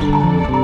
Música